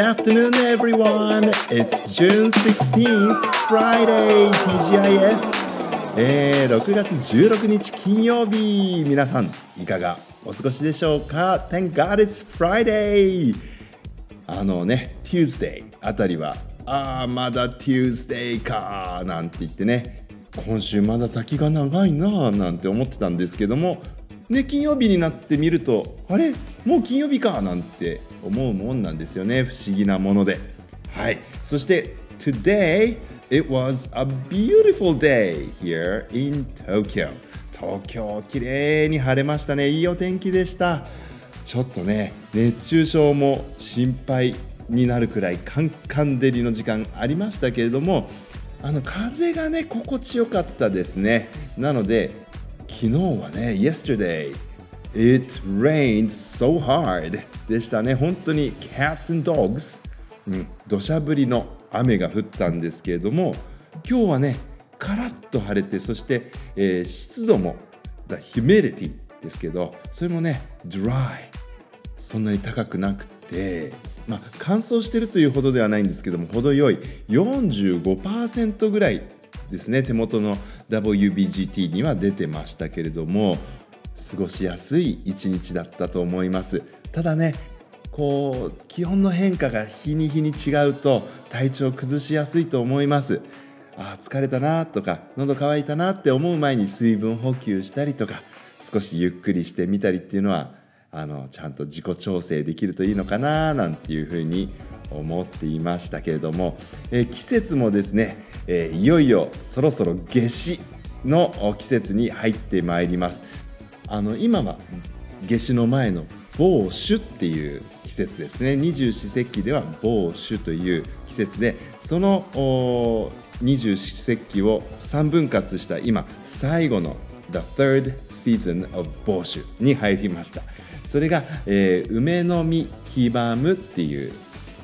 afternoon, everyone. It's June 16th, Friday, TGIF. えー、6月16日金曜日皆さんいかがお過ごしでしょうか Thank God it's Friday あのね Tuesday あたりはああまだ Tuesday かなんて言ってね今週まだ先が長いななんて思ってたんですけどもね金曜日になってみるとあれ？もう金曜日かなんて思うもんなんですよね。不思議なもので。はい。そして Today it was a beautiful day here in Tokyo 東京綺麗に晴れましたね。いいお天気でした。ちょっとね熱中症も心配になるくらいカンカン照りの時間ありましたけれどもあの風がね心地よかったですね。なので昨日はね Yesterday It rained so hard でしたね。本当に Cats and Dogs うん土砂降りの雨が降ったんですけれども今日はねカラッと晴れてそして、えー、湿度も The humidity ですけどそれもね dry そんなに高くなくてまあ、乾燥してるというほどではないんですけども程よい45%ぐらいですね。手元の WBGT には出てましたけれども過ごしやすい一日だったと思います。ただねこう気温の変化が日に日に違うと体調崩しやすいと思います。あ疲れたなとか喉乾いたなって思う前に水分補給したりとか少しゆっくりしてみたりっていうのはあのちゃんと自己調整できるといいのかななんていうふうに思っていましたけれども、え、季節もですね、え、いよいよそろそろ夏至の季節に入ってまいります。あの今は夏至の前の某種っていう季節ですね。二十四節気では某種という季節でその二十四節気を3分割した今最後の The Third Season of 某種に入りました。それが、えー、梅の実黄ばむっていう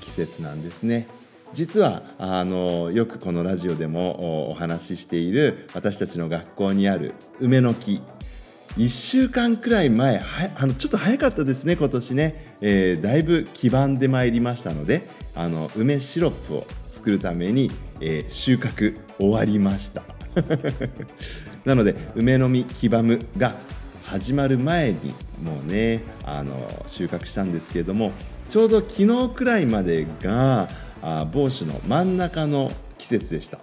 季節なんですね。実はあのよくこのラジオでもお話ししている私たちの学校にある梅の木。1週間くらい前あのちょっと早かったですね今年ね、えー、だいぶ黄ばんでまいりましたのであの梅シロップを作るために、えー、収穫終わりました。なので梅の実黄ばむが始まる前にもうねあの収穫したんですけれどもちょうど昨日くらいまでがあ帽子の真ん中の季節でした。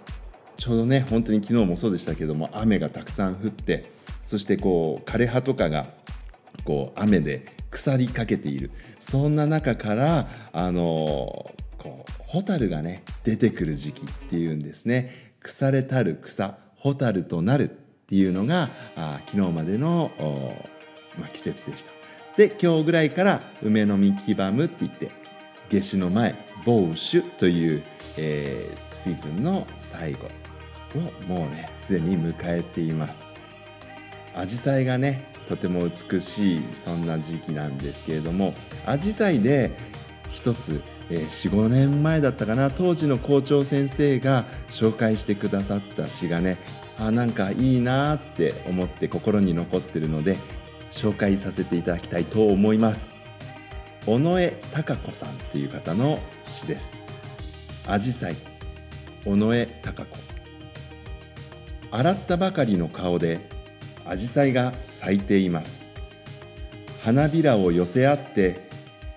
ちょうどね本当に昨日もそうでしたけども雨がたくさん降ってそしてこう枯れ葉とかがこう雨で腐りかけている。そんな中からあのこうホタルがね出てくる時期っていうんですね。腐れたる草ホタルとなるっていうのがあ昨日までの、まあ、季節でした。で今日ぐらいから梅の実黄ばむって言って夏至の前某種という、えー、シーズンの最後をもうねすでに迎えています。紫陽花がねとても美しいそんな時期なんですけれども紫陽花で一つえー、45年前だったかな当時の校長先生が紹介してくださった詩がねあなんかいいなって思って心に残ってるので紹介させていただきたいと思います。尾上貴子さんという方の詩です。紫陽花尾上貴子。洗ったばかりの顔で紫陽花が咲いています。花びらを寄せ合って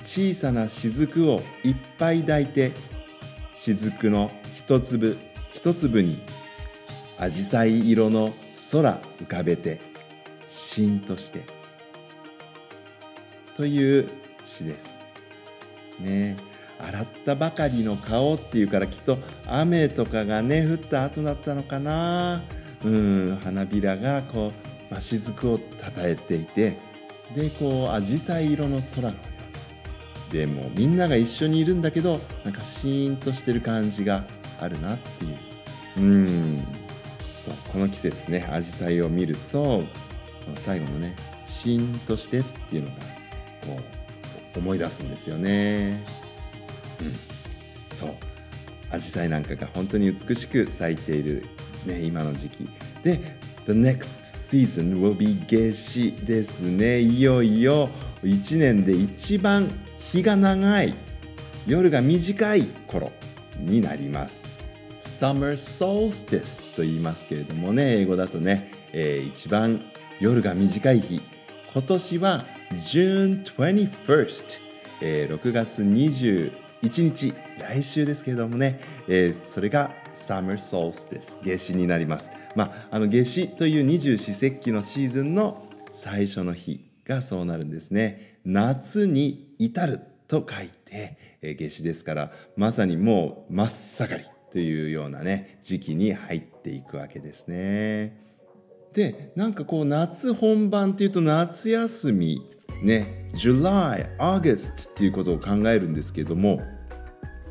小さな雫をいっぱい抱いて雫の一粒一粒に紫陽花色の空浮かべてしんとして。という詩です。ね。洗ったばかりの顔っていうからきっと雨とかがね降った後だったのかな。うん。花びらがこう、まあ、雫をたたえていて。でこう紫陽花色の空のでもみんなが一緒にいるんだけどなんかシーンとしてる感じがあるなっていう。うん。そうこの季節ねアジサイを見ると最後のねシーンとしてっていうのがこう思い出すんですよね。うん、そう。アジサイなんかが本当に美しく咲いている、ね、今の時期。で The next season will be 夏至ですね。いよいよ1年で一番日が長い夜が短い頃になります。Summer Solstice と言いますけれどもね英語だとね、えー、一番夜が短い日。今年は June 21st、えー、6月21日。来週ですけれどもね、えー、それが Summer Solstice 夏至になります。まああの夏至という二十四節気のシーズンの最初の日がそうなるんですね。夏に至ると書いて、え、夏至ですからまさにもう真っ盛り。というようなね時期に入っていくわけですね。でなんかこう夏本番っていうと夏休みね July、August っていうことを考えるんですけども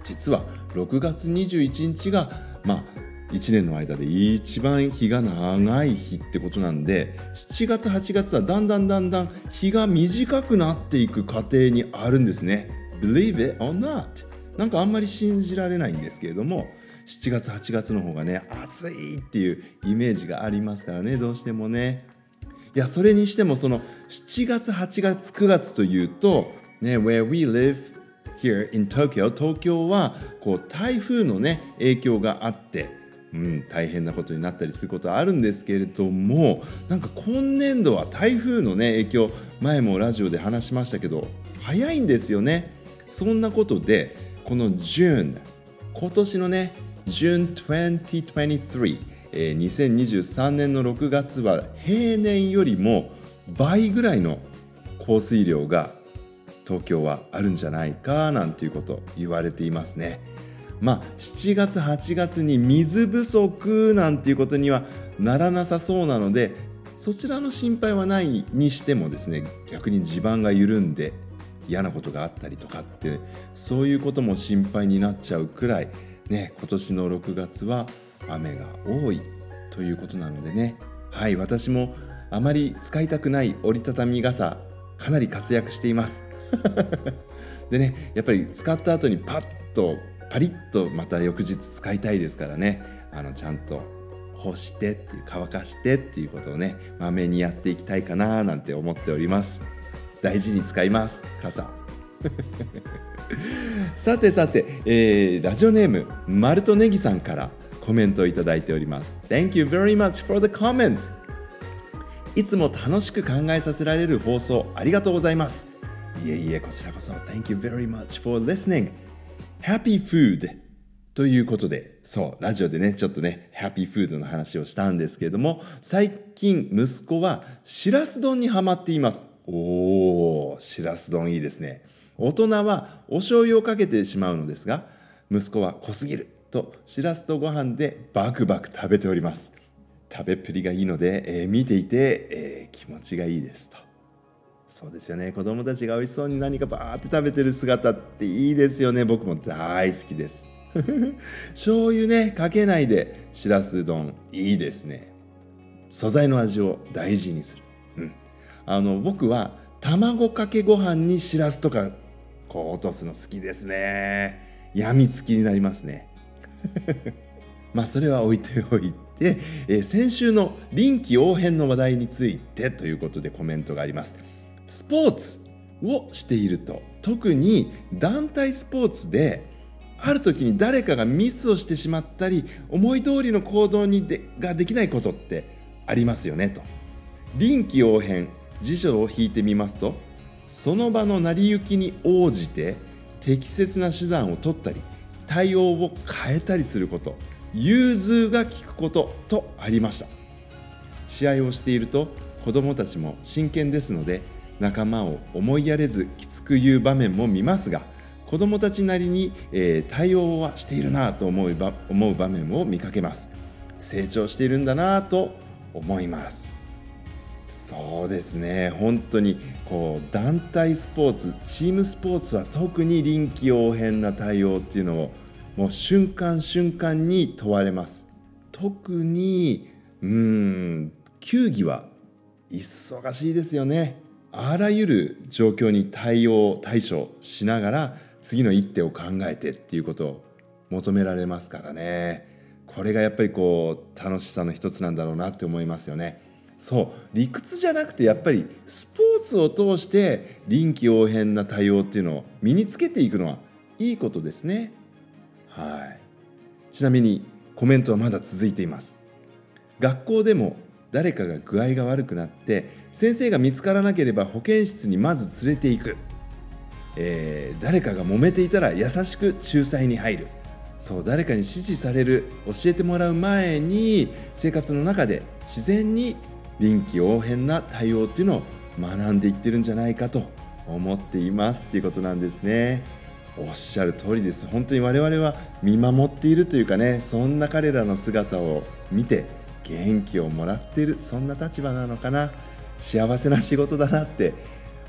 実は6月21日がまあ1年の間で一番日が長い日ってことなんで7月8月はだんだんだんだん日が短くなっていく過程にあるんですね Believe it or not なんかあんまり信じられないんですけれども7月8月の方がね暑いっていうイメージがありますからねどうしてもね。いやそれにしてもその7月8月9月というとね Where we live here in Tokyo 東京はこう台風のね影響があってうん、大変なことになったりすることはあるんですけれどもなんか今年度は台風のね影響前もラジオで話しましたけど早いんですよね。そんなことでこの June 今年のね June 2023、えー、2023年の6月は平年よりも倍ぐらいの降水量が東京はあるんじゃないかなんていうこと言われていますね。まあ7月8月に水不足なんていうことにはならなさそうなのでそちらの心配はないにしてもですね逆に地盤が緩んで嫌なことがあったりとかってそういうことも心配になっちゃうくらいね今年の6月は雨が多いということなのでね。はい私もあまり使いたくない折りたたみ傘かなり活躍しています。でねやっぱり使った後にパッとパリッとまた翌日使いたいですからね。あのちゃんと干してっていう乾かしてっていうことをねまめにやっていきたいかななんて思っております。大事に使います傘。さてさて、えー、ラジオネームマルトネギさんからコメントをいただいております Thank you very much for the comment いつも楽しく考えさせられる放送ありがとうございますいえいえこちらこそ Thank you very much for listening Happy Food ということで、そう、ラジオでね、ちょっとね、ハッピーフードの話をしたんですけれども、最近息子はしらす丼にはまっています。おー、しらす丼いいですね。大人はお醤油をかけてしまうのですが、息子は濃すぎるとしらすとご飯でバクバク食べております。食べっぷりがいいので、えー、見ていて、えー、気持ちがいいですと。そうですよね。子供たちが美味しそうに何かバーって食べてる姿っていいですよね。僕も大好きです。醤油ねかけないでしらす丼いいですね。素材の味を大事にする、うん、あの僕は卵かけご飯にしらすとかこう落とすの好きですね。やみつきになりますね。まあそれは置いておいて、えー、先週の臨機応変の話題についてということでコメントがあります。スポーツをしていると特に団体スポーツである時に誰かがミスをしてしまったり思い通りの行動にでができないことってありますよねと。臨機応変辞書を引いてみますとその場の成り行きに応じて適切な手段を取ったり対応を変えたりすること融通が利くこととありました。試合をしていると子どもたちも真剣ですので仲間を思いやれずきつく言う場面も見ますが子どもたちなりに、えー、対応はしているなと思う思う場面を見かけます。成長しているんだなと思います。そうですね。本当にこう団体スポーツチームスポーツは特に臨機応変な対応っていうのをもう瞬間瞬間に問われます。特にうん球技は忙しいですよね。あらゆる状況に対応対処しながら次の一手を考えてっていうことを求められますからね。これがやっぱりこう楽しさの一つなんだろうなって思いますよね。そう。理屈じゃなくてやっぱりスポーツを通して臨機応変な対応っていうのを身につけていくのはいいことですね。はい。ちなみにコメントはまだ続いています。学校でも誰かが具合が悪くなって先生が見つからなければ保健室にまず連れて行く、えー、誰かが揉めていたら優しく仲裁に入る。そう誰かに指示される。教えてもらう前に生活の中で自然に臨機応変な対応っていうのを学んでいってるんじゃないかと思っていますっていうことなんですね。おっしゃる通りです。本当に我々は見守っているというかねそんな彼らの姿を見て元気をもらっているそんな立場なのかな。幸せな仕事だなって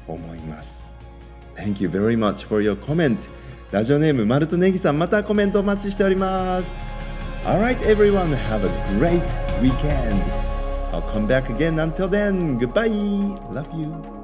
思います。Thank you very much for your comment. ラジオネームマルトネギさんまたコメントお待ちしております。Alright everyone have a great weekend. Come back again. Until then goodbye. Love you